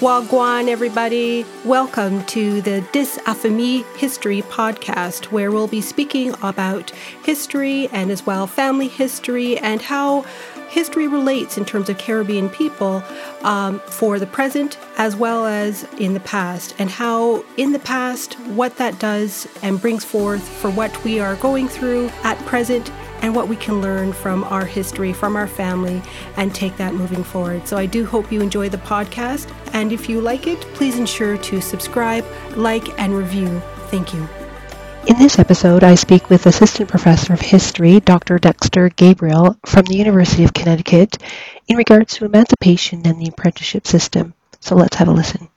Wagwan, everybody. Welcome to the Dis History podcast, where we'll be speaking about history and as well family history and how history relates in terms of Caribbean people um, for the present as well as in the past, and how in the past, what that does and brings forth for what we are going through at present and what we can learn from our history, from our family, and take that moving forward. So I do hope you enjoy the podcast. And if you like it, please ensure to subscribe, like, and review. Thank you. In this episode, I speak with Assistant Professor of History, Dr. Dexter Gabriel from the University of Connecticut, in regards to emancipation and the apprenticeship system. So let's have a listen.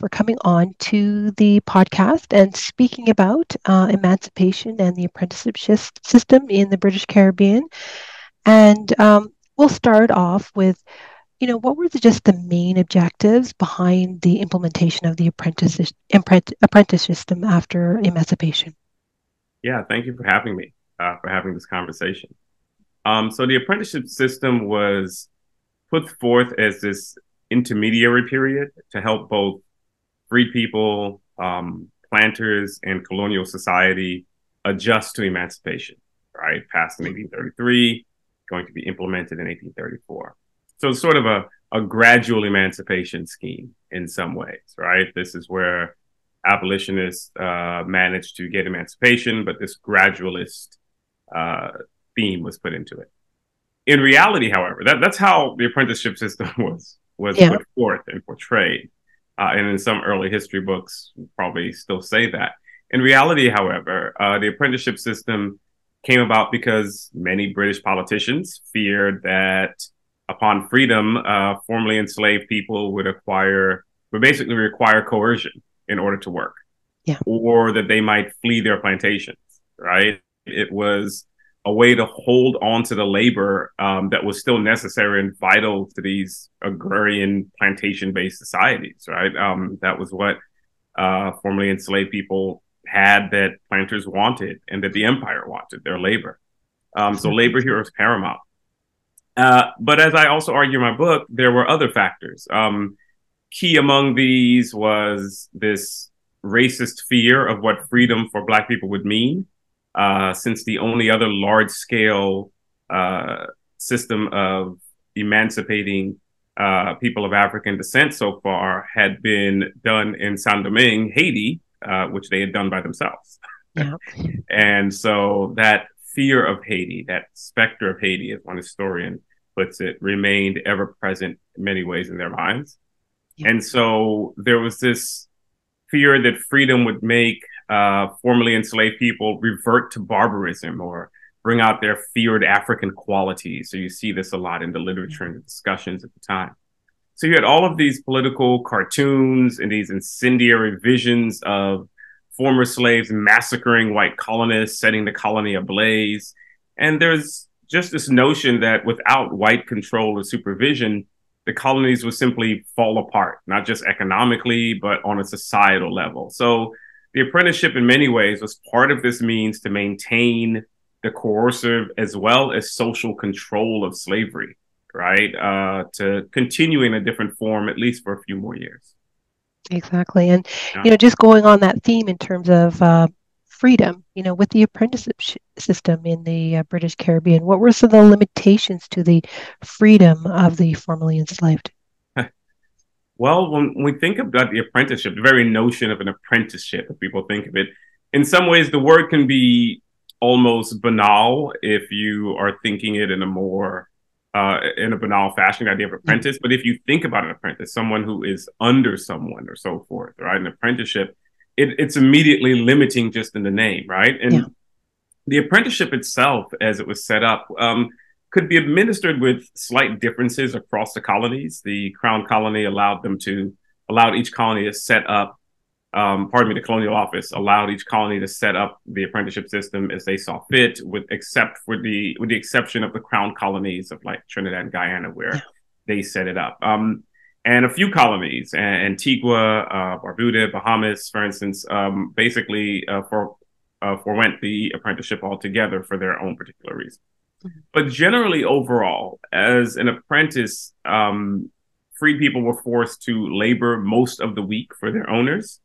For coming on to the podcast and speaking about uh, emancipation and the apprenticeship system in the British Caribbean. And um, we'll start off with, you know, what were the, just the main objectives behind the implementation of the apprentice, apprentice system after emancipation? Yeah, thank you for having me, uh, for having this conversation. Um, so the apprenticeship system was put forth as this intermediary period to help both freed people, um, planters, and colonial society adjust to emancipation, right? Passed in 1833, going to be implemented in 1834. So it's sort of a, a gradual emancipation scheme in some ways, right? This is where abolitionists uh, managed to get emancipation, but this gradualist uh, theme was put into it. In reality, however, that, that's how the apprenticeship system was was yeah. put forth and portrayed uh, and in some early history books probably still say that. In reality, however, uh, the apprenticeship system came about because many British politicians feared that upon freedom, uh, formerly enslaved people would acquire, would basically require coercion in order to work, yeah. or that they might flee their plantations. Right? It was a way to hold on to the labor um, that was still necessary and vital to these agrarian plantation based societies, right? Um, that was what uh, formerly enslaved people had that planters wanted and that the empire wanted their labor. Um, so labor here is paramount. Uh, but as I also argue in my book, there were other factors. Um, key among these was this racist fear of what freedom for Black people would mean uh, since the only other large scale uh, system of emancipating uh, people of African descent so far had been done in Saint Domingue, Haiti, uh, which they had done by themselves. Yeah. and so that fear of Haiti, that specter of Haiti, as one historian puts it, remained ever present in many ways in their minds. Yeah. And so there was this fear that freedom would make uh, formerly enslaved people revert to barbarism or bring out their feared African qualities. So you see this a lot in the literature and the discussions at the time. So you had all of these political cartoons and these incendiary visions of former slaves massacring white colonists, setting the colony ablaze. And there's just this notion that without white control or supervision, the colonies would simply fall apart, not just economically, but on a societal level. So the apprenticeship, in many ways, was part of this means to maintain the coercive as well as social control of slavery, right? Uh, to continue in a different form, at least for a few more years. Exactly. And, yeah. you know, just going on that theme in terms of uh, freedom, you know, with the apprenticeship system in the uh, British Caribbean, what were some of the limitations to the freedom of the formerly enslaved? Well, when we think about the apprenticeship, the very notion of an apprenticeship, if people think of it, in some ways the word can be almost banal if you are thinking it in a more uh, in a banal fashion, the idea of apprentice. But if you think about an apprentice, someone who is under someone or so forth, right? An apprenticeship, it, it's immediately limiting just in the name, right? And yeah. the apprenticeship itself, as it was set up, um, could be administered with slight differences across the colonies. The Crown Colony allowed them to allowed each colony to set up, um, pardon me, the Colonial Office allowed each colony to set up the apprenticeship system as they saw fit, with except for the with the exception of the Crown colonies of like Trinidad and Guyana, where yeah. they set it up. Um, and a few colonies, Antigua, uh, Barbuda, Bahamas, for instance, um, basically uh, for uh, forwent the apprenticeship altogether for their own particular reason. But generally, overall, as an apprentice, um, freed people were forced to labor most of the week for their owners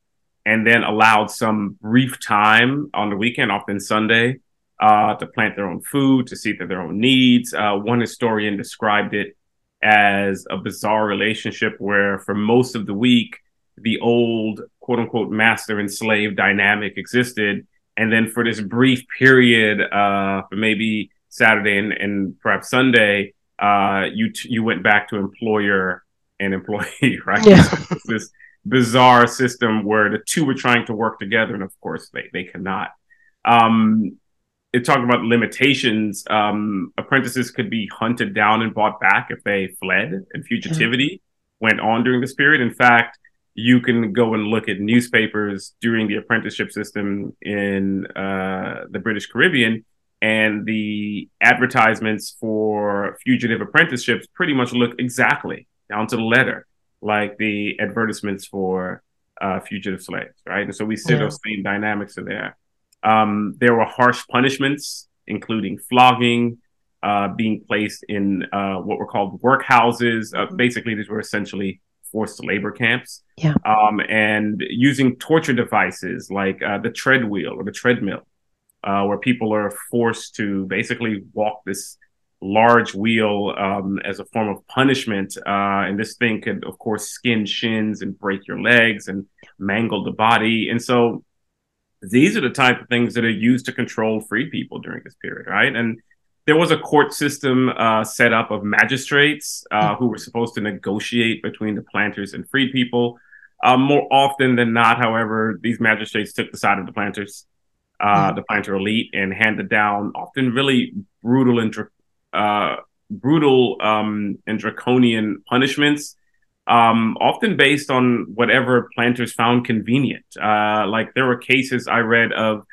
and then allowed some brief time on the weekend, often Sunday, uh, to plant their own food, to see their own needs. Uh, one historian described it as a bizarre relationship where, for most of the week, the old quote unquote master and slave dynamic existed. And then for this brief period, uh, for maybe Saturday and, and perhaps Sunday, uh, you t- you went back to employer and employee, right? Yeah. this bizarre system where the two were trying to work together, and of course they they cannot. Um, it talked about limitations. Um, apprentices could be hunted down and bought back if they fled, and fugitivity yeah. went on during this period. In fact, you can go and look at newspapers during the apprenticeship system in uh, the British Caribbean, and the advertisements for fugitive apprenticeships pretty much look exactly down to the letter like the advertisements for uh, fugitive slaves, right? And so we see yeah. those same dynamics are there. Um, there were harsh punishments, including flogging, uh, being placed in uh, what were called workhouses. Uh, mm-hmm. Basically, these were essentially forced labor camps. Yeah. Um, and using torture devices like uh, the treadwheel or the treadmill, uh, where people are forced to basically walk this large wheel um, as a form of punishment. Uh, and this thing could, of course, skin shins and break your legs and mangle the body. And so these are the type of things that are used to control free people during this period, right? And there was a court system uh, set up of magistrates uh, who were supposed to negotiate between the planters and freed people. Um, more often than not, however, these magistrates took the side of the planters, uh, the planter elite, and handed down often really brutal and uh, brutal um, and draconian punishments, um, often based on whatever planters found convenient. Uh, like there were cases I read of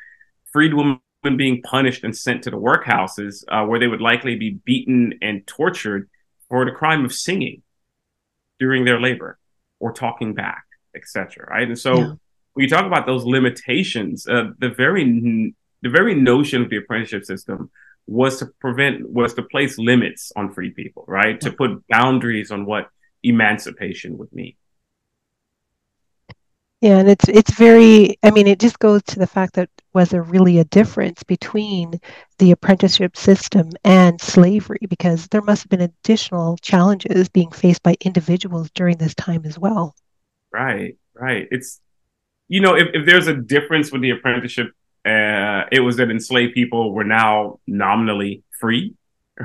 freed women being punished and sent to the workhouses uh, where they would likely be beaten and tortured for the crime of singing during their labor or talking back, etc. Right, and so. Yeah. When you talk about those limitations, uh, the very the very notion of the apprenticeship system was to prevent was to place limits on free people, right? To put boundaries on what emancipation would mean. Yeah, and it's it's very I mean it just goes to the fact that was there really a difference between the apprenticeship system and slavery because there must have been additional challenges being faced by individuals during this time as well. Right, right. It's you know, if, if there's a difference with the apprenticeship uh, it was that enslaved people were now nominally free,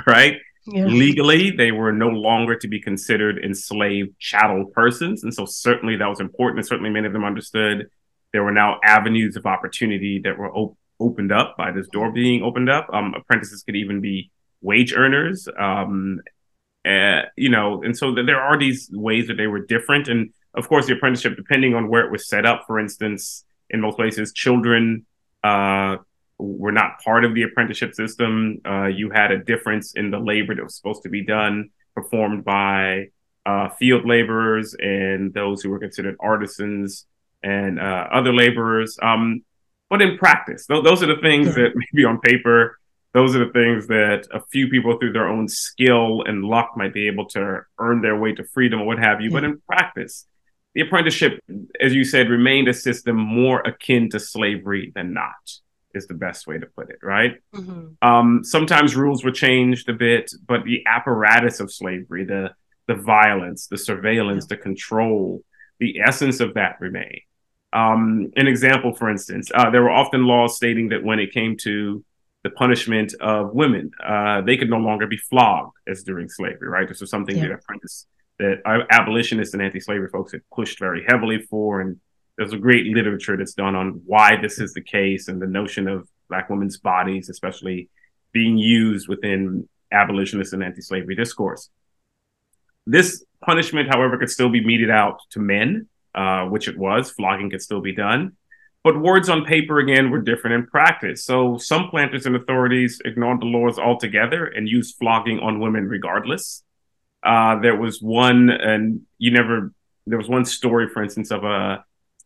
right? Yeah. Legally, they were no longer to be considered enslaved chattel persons. And so, certainly, that was important. And certainly, many of them understood there were now avenues of opportunity that were op- opened up by this door being opened up. Um, apprentices could even be wage earners. Um, uh, you know, and so there are these ways that they were different. And of course, the apprenticeship, depending on where it was set up, for instance, in most places, children uh, were not part of the apprenticeship system. Uh, you had a difference in the labor that was supposed to be done, performed by uh, field laborers and those who were considered artisans and uh, other laborers. Um, but in practice, th- those are the things that maybe on paper, those are the things that a few people through their own skill and luck might be able to earn their way to freedom or what have you. But in practice, the apprenticeship, as you said, remained a system more akin to slavery than not, is the best way to put it, right? Mm-hmm. Um, sometimes rules were changed a bit, but the apparatus of slavery, the the violence, the surveillance, yeah. the control, the essence of that remained. Um, an example, for instance, uh, there were often laws stating that when it came to the punishment of women, uh, they could no longer be flogged as during slavery, right? This was something yeah. the apprentice that abolitionists and anti-slavery folks had pushed very heavily for, and there's a great literature that's done on why this is the case and the notion of black women's bodies, especially being used within abolitionist and anti-slavery discourse. This punishment, however, could still be meted out to men, uh, which it was. Flogging could still be done. But words on paper, again, were different in practice. So some planters and authorities ignored the laws altogether and used flogging on women regardless. Uh, there was one, and you never. There was one story, for instance, of a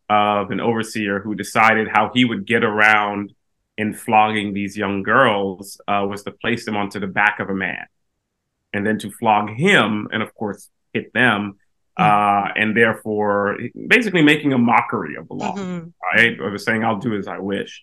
of an overseer who decided how he would get around in flogging these young girls uh, was to place them onto the back of a man and then to flog him and of course hit them hmm. uh, and therefore basically making a mockery of the law mm-hmm. right or saying i'll do as i wish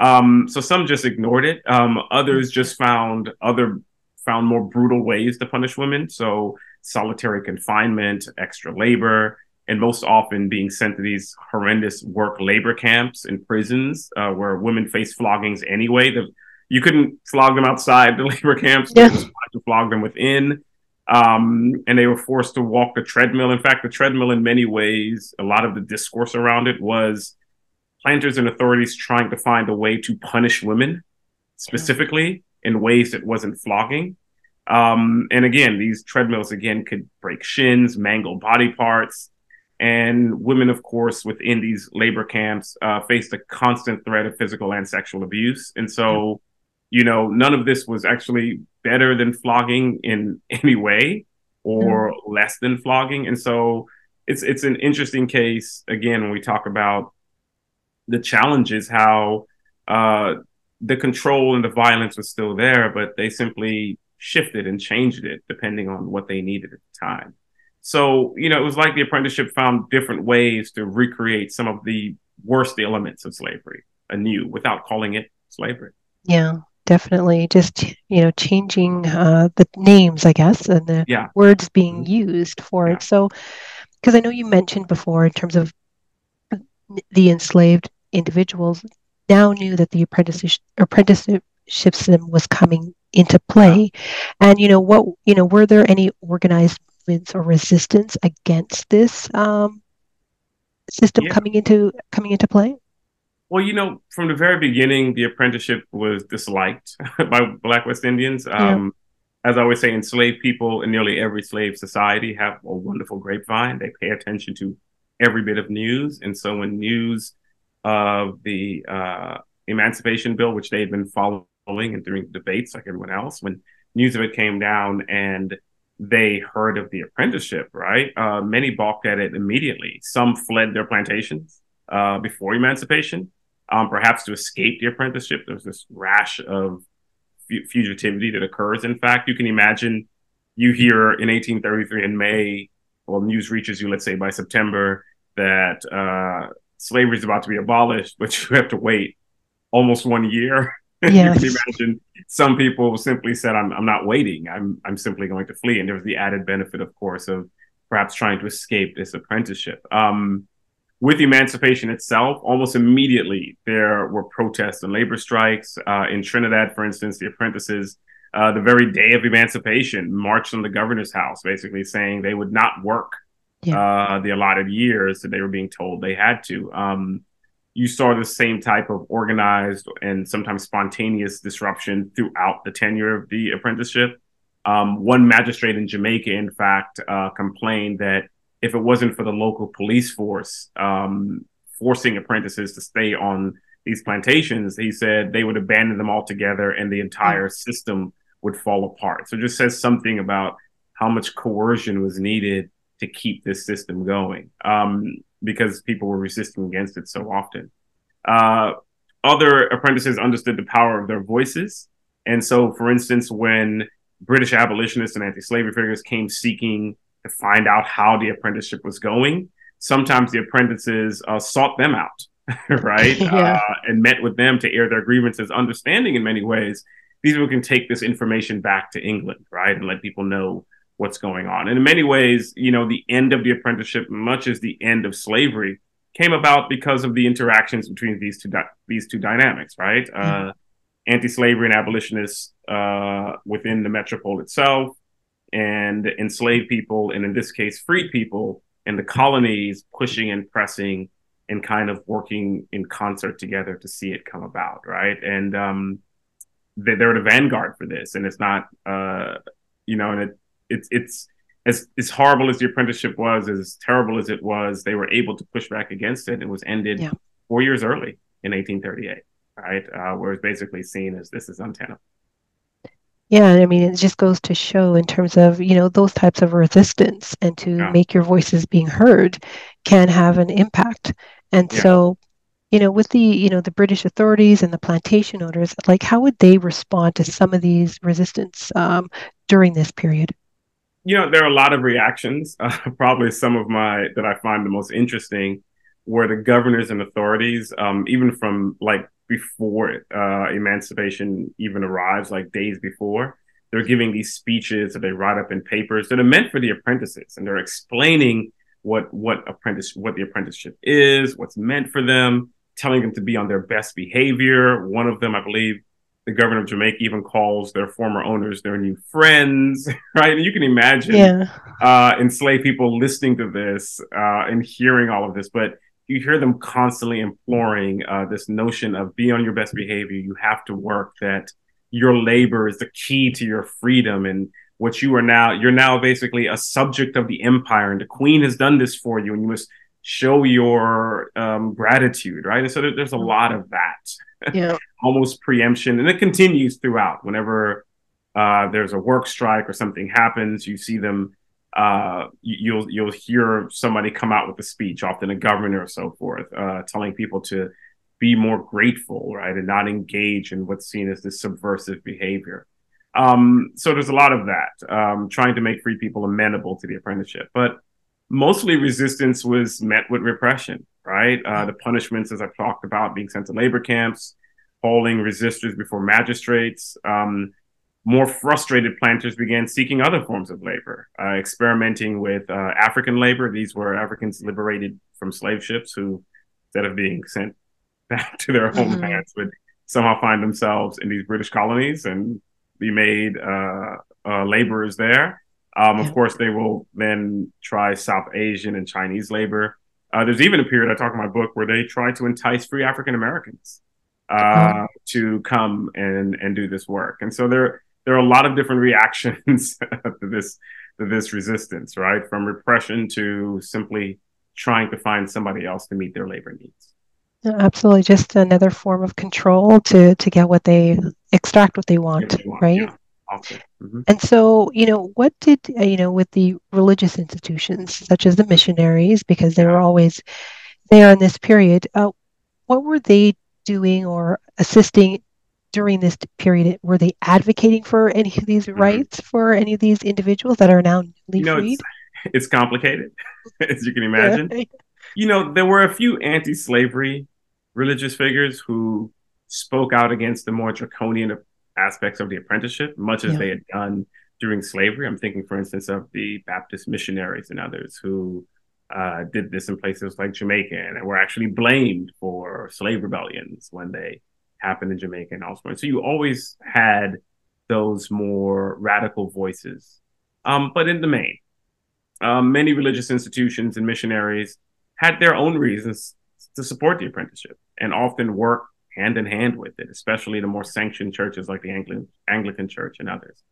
um, so some just ignored it um, others just found other found more brutal ways to punish women so solitary confinement extra labor and most often being sent to these horrendous work labor camps in prisons uh, where women face floggings anyway. The, you couldn't flog them outside the labor camps, yeah. to flog them within. Um, and they were forced to walk the treadmill. In fact, the treadmill, in many ways, a lot of the discourse around it was planters and authorities trying to find a way to punish women specifically. In ways that wasn't flogging. Um, and again, these treadmills again could break shins, mangle body parts, and women, of course, within these labor camps uh, faced a constant threat of physical and sexual abuse. And so, you know, none of this was actually better than flogging in any way or mm. less than flogging. And so it's it's an interesting case again when we talk about the challenges how uh, the control and the violence was still there, but they simply shifted and changed it depending on what they needed at the time. So, you know, it was like the apprenticeship found different ways to recreate some of the worst elements of slavery anew without calling it slavery. Yeah, definitely. Just, you know, changing uh, the names, I guess, and the yeah. words being mm-hmm. used for yeah. it. So, because I know you mentioned before in terms of the enslaved individuals now knew that the apprenticeship apprenticeship system was coming into play. And, you know, what, you know, were there any organized movements or resistance against this um, system yeah. coming into coming into play? Well, you know, from the very beginning, the apprenticeship was disliked by Black West Indians. Um, yeah. As I always say, enslaved people in nearly every slave society have a wonderful grapevine. They pay attention to every bit of news, and so when news of the uh, Emancipation Bill, which they had been following and during debates like everyone else, when news of it came down and they heard of the apprenticeship, right? Uh, many balked at it immediately. Some fled their plantations uh, before emancipation, um, perhaps to escape the apprenticeship. There's this rash of fugitivity that occurs. In fact, you can imagine you hear in 1833 in May, well, news reaches you, let's say by September, that uh, slavery is about to be abolished, but you have to wait almost one year Yes. you can imagine some people simply said, I'm, I'm not waiting. I'm, I'm simply going to flee. And there was the added benefit, of course, of perhaps trying to escape this apprenticeship. Um, with emancipation itself, almost immediately there were protests and labor strikes. Uh, in Trinidad, for instance, the apprentices, uh, the very day of emancipation, marched on the governor's house, basically saying they would not work yeah. uh, the allotted years that they were being told they had to. Um, you saw the same type of organized and sometimes spontaneous disruption throughout the tenure of the apprenticeship. Um, one magistrate in Jamaica, in fact, uh, complained that if it wasn't for the local police force um, forcing apprentices to stay on these plantations, he said they would abandon them altogether and the entire system would fall apart. So it just says something about how much coercion was needed to keep this system going. Um, because people were resisting against it so often. Uh, other apprentices understood the power of their voices. And so, for instance, when British abolitionists and anti slavery figures came seeking to find out how the apprenticeship was going, sometimes the apprentices uh, sought them out, right? yeah. uh, and met with them to air their grievances, understanding in many ways these people can take this information back to England, right? And let people know what's going on. And in many ways, you know, the end of the apprenticeship, much as the end of slavery, came about because of the interactions between these two di- these two dynamics, right? Mm-hmm. Uh, anti-slavery and abolitionists uh, within the metropole itself, and enslaved people, and in this case, freed people in the colonies, pushing and pressing and kind of working in concert together to see it come about, right? And um, they, they're the vanguard for this, and it's not, uh, you know, and it it's it's as as horrible as the apprenticeship was, as terrible as it was, they were able to push back against it. It was ended yeah. four years early in 1838, right? Uh, where it's basically seen as this is untenable. Yeah, and I mean, it just goes to show in terms of you know those types of resistance and to yeah. make your voices being heard can have an impact. And yeah. so, you know, with the you know the British authorities and the plantation owners, like how would they respond to some of these resistance um, during this period? You know, there are a lot of reactions. Uh, probably some of my that I find the most interesting were the governors and authorities, um, even from like before uh, emancipation even arrives, like days before. They're giving these speeches that they write up in papers that are meant for the apprentices, and they're explaining what what apprentice what the apprenticeship is, what's meant for them, telling them to be on their best behavior. One of them, I believe, the governor of Jamaica even calls their former owners their new friends, right? And you can imagine yeah. uh, enslaved people listening to this uh, and hearing all of this, but you hear them constantly imploring uh, this notion of be on your best behavior. You have to work. That your labor is the key to your freedom, and what you are now. You're now basically a subject of the empire, and the queen has done this for you, and you must show your um, gratitude, right? And so there, there's a lot of that, yeah, almost preemption, and it continues throughout. Whenever uh, there's a work strike or something happens, you see them uh, you'll you'll hear somebody come out with a speech, often a governor or so forth, uh, telling people to be more grateful, right, and not engage in what's seen as this subversive behavior. Um, so there's a lot of that, um, trying to make free people amenable to the apprenticeship, but mostly resistance was met with repression, right? Uh, the punishments, as I've talked about, being sent to labor camps, hauling resistors before magistrates. Um, more frustrated planters began seeking other forms of labor, uh, experimenting with uh, African labor. These were Africans liberated from slave ships who, instead of being sent back to their mm-hmm. homelands, would somehow find themselves in these British colonies and be made uh, uh laborers there. Um, of course, they will then try South Asian and Chinese labor. Uh, there's even a period I talk in my book where they try to entice free African Americans uh, mm-hmm. to come and and do this work. And so there there are a lot of different reactions to this to this resistance, right? From repression to simply trying to find somebody else to meet their labor needs. Absolutely, just another form of control to to get what they extract what they want, they want right? Yeah. Mm-hmm. And so, you know, what did uh, you know with the religious institutions such as the missionaries, because they were always there in this period? Uh, what were they doing or assisting during this period were they advocating for any of these mm-hmm. rights for any of these individuals that are now newly you know, freed? It's, it's complicated, as you can imagine. Yeah. You know, there were a few anti-slavery religious figures who spoke out against the more draconian aspects of the apprenticeship, much as yeah. they had done during slavery. I'm thinking, for instance, of the Baptist missionaries and others who uh, did this in places like Jamaica and were actually blamed for slave rebellions when they happened in Jamaica and elsewhere. So you always had those more radical voices. Um, but in the main, um, many religious institutions and missionaries had their own reasons to support the apprenticeship and often work hand in hand with it, especially the more sanctioned churches like the Anglican, Anglican Church and others.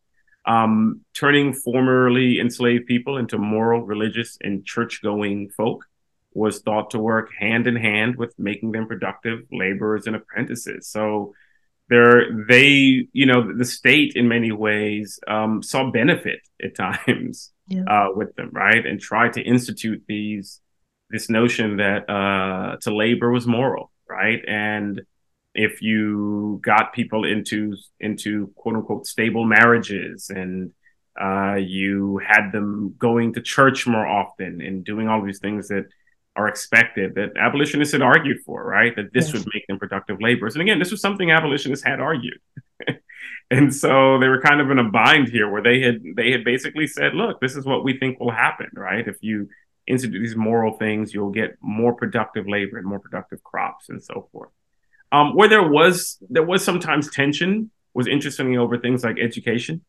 Um, turning formerly enslaved people into moral, religious, and church going folk was thought to work hand in hand with making them productive laborers and apprentices. So there, they, you know, the state in many ways um, saw benefit at times yeah. uh, with them, right, and tried to institute these this notion that uh, to labor was moral, right, and if you got people into into quote unquote stable marriages and uh, you had them going to church more often and doing all these things that are expected that abolitionists had argued for, right? That this yes. would make them productive laborers. And again, this was something abolitionists had argued. and so they were kind of in a bind here where they had they had basically said, look, this is what we think will happen, right? If you institute these moral things, you'll get more productive labor and more productive crops and so forth. Um, where there was there was sometimes tension was interestingly over things like education.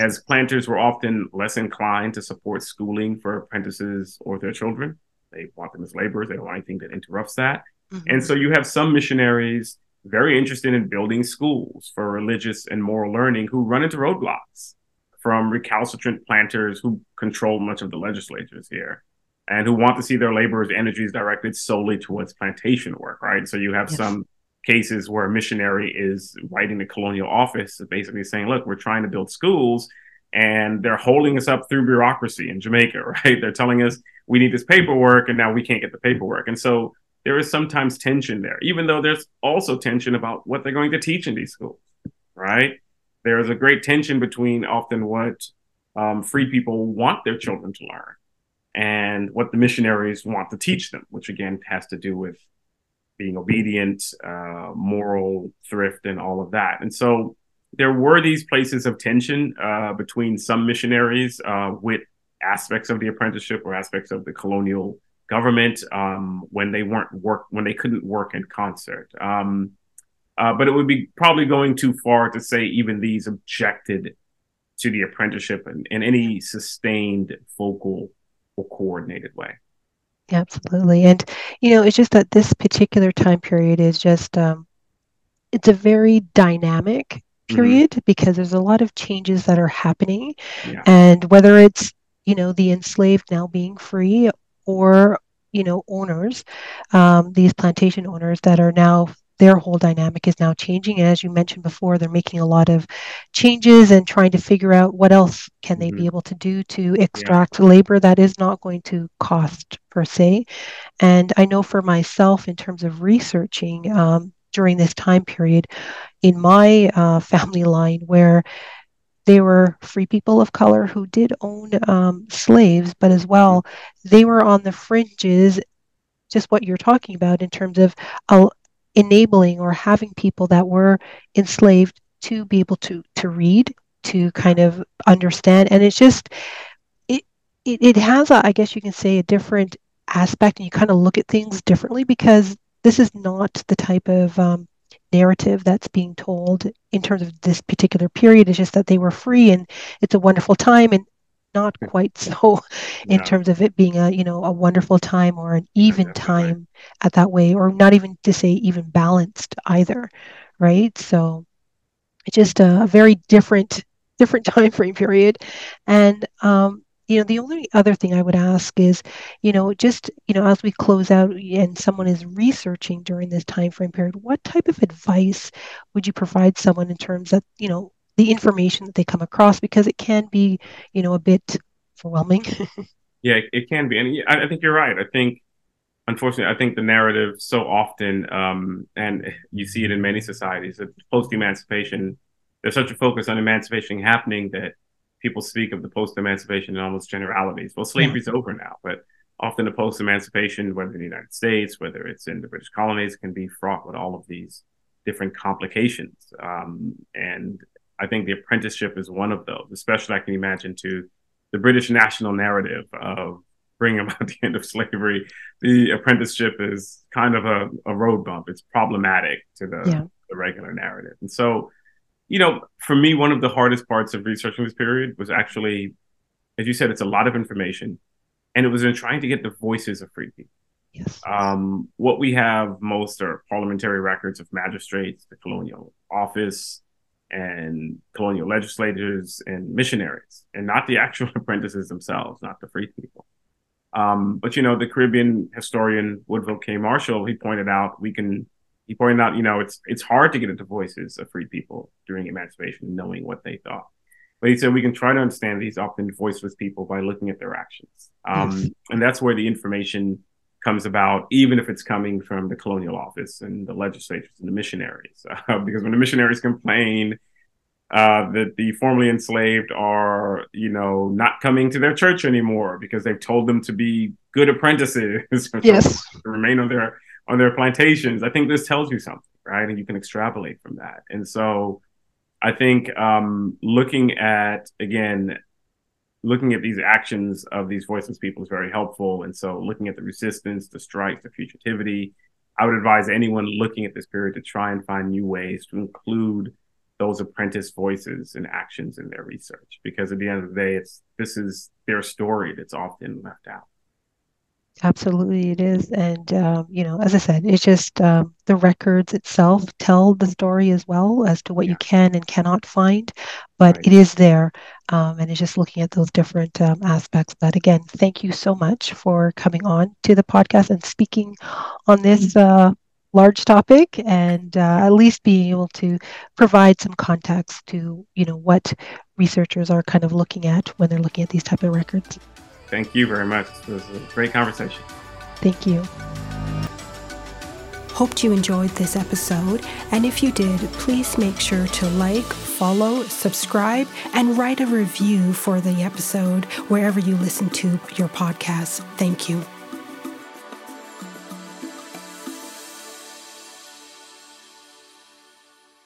As planters were often less inclined to support schooling for apprentices or their children they want them as laborers. They don't want anything that interrupts that. Mm-hmm. And so you have some missionaries very interested in building schools for religious and moral learning who run into roadblocks from recalcitrant planters who control much of the legislatures here and who want to see their laborers' energies directed solely towards plantation work, right? So you have yes. some cases where a missionary is writing the colonial office basically saying, look, we're trying to build schools and they're holding us up through bureaucracy in Jamaica, right? They're telling us we need this paperwork and now we can't get the paperwork. And so there is sometimes tension there, even though there's also tension about what they're going to teach in these schools, right? There's a great tension between often what um, free people want their children to learn and what the missionaries want to teach them, which again has to do with being obedient, uh, moral thrift, and all of that. And so there were these places of tension uh, between some missionaries uh, with aspects of the apprenticeship or aspects of the colonial government um, when they weren't work when they couldn't work in concert. Um, uh, but it would be probably going too far to say even these objected to the apprenticeship in, in any sustained focal or coordinated way. Absolutely, and you know, it's just that this particular time period is just um, it's a very dynamic mm-hmm. period mm-hmm. because there's a lot of changes that are happening, yeah. and whether it's you know the enslaved now being free or you know owners um, these plantation owners that are now their whole dynamic is now changing and as you mentioned before they're making a lot of changes and trying to figure out what else can they mm-hmm. be able to do to extract yeah. labor that is not going to cost per se and i know for myself in terms of researching um, during this time period in my uh, family line where they were free people of color who did own um, slaves, but as well, they were on the fringes, just what you're talking about in terms of uh, enabling or having people that were enslaved to be able to to read, to kind of understand, and it's just it it, it has, a, I guess you can say, a different aspect, and you kind of look at things differently because this is not the type of um, narrative that's being told in terms of this particular period. It's just that they were free and it's a wonderful time and not quite so in terms of it being a you know a wonderful time or an even time at that way or not even to say even balanced either right? So it's just a, a very different different time frame period. And um, you know the only other thing i would ask is you know just you know as we close out and someone is researching during this time frame period what type of advice would you provide someone in terms of you know the information that they come across because it can be you know a bit overwhelming yeah it can be and i think you're right i think unfortunately i think the narrative so often um, and you see it in many societies that post emancipation there's such a focus on emancipation happening that people speak of the post-emancipation in almost generalities. Well, slavery's yeah. over now, but often the post-emancipation, whether in the United States, whether it's in the British colonies, can be fraught with all of these different complications. Um, and I think the apprenticeship is one of those, especially I can imagine to the British national narrative of bringing about the end of slavery. The apprenticeship is kind of a, a road bump. It's problematic to the, yeah. the regular narrative. And so you know, for me, one of the hardest parts of researching this period was actually, as you said, it's a lot of information, and it was in trying to get the voices of free people. Yes. Um, what we have most are parliamentary records of magistrates, the colonial office, and colonial legislators and missionaries, and not the actual apprentices themselves, not the free people. Um, but you know, the Caribbean historian Woodville K. Marshall, he pointed out we can he pointed out, you know, it's it's hard to get into voices of free people during emancipation, knowing what they thought. But he said we can try to understand these often voiceless people by looking at their actions, um, and that's where the information comes about, even if it's coming from the colonial office and the legislatures and the missionaries, uh, because when the missionaries complain uh, that the formerly enslaved are, you know, not coming to their church anymore because they've told them to be good apprentices, yes, to remain on their on their plantations. I think this tells you something, right? And you can extrapolate from that. And so I think um, looking at, again, looking at these actions of these voiceless people is very helpful. And so looking at the resistance, the strikes, the fugitivity, I would advise anyone looking at this period to try and find new ways to include those apprentice voices and actions in their research because at the end of the day it's this is their story that's often left out Absolutely, it is. And, um, you know, as I said, it's just um, the records itself tell the story as well as to what yeah. you can and cannot find, but right. it is there. Um, and it's just looking at those different um, aspects. But again, thank you so much for coming on to the podcast and speaking on this uh, large topic and uh, at least being able to provide some context to, you know, what researchers are kind of looking at when they're looking at these type of records. Thank you very much. It was a great conversation. Thank you. Hoped you enjoyed this episode, and if you did, please make sure to like, follow, subscribe, and write a review for the episode wherever you listen to your podcast. Thank you.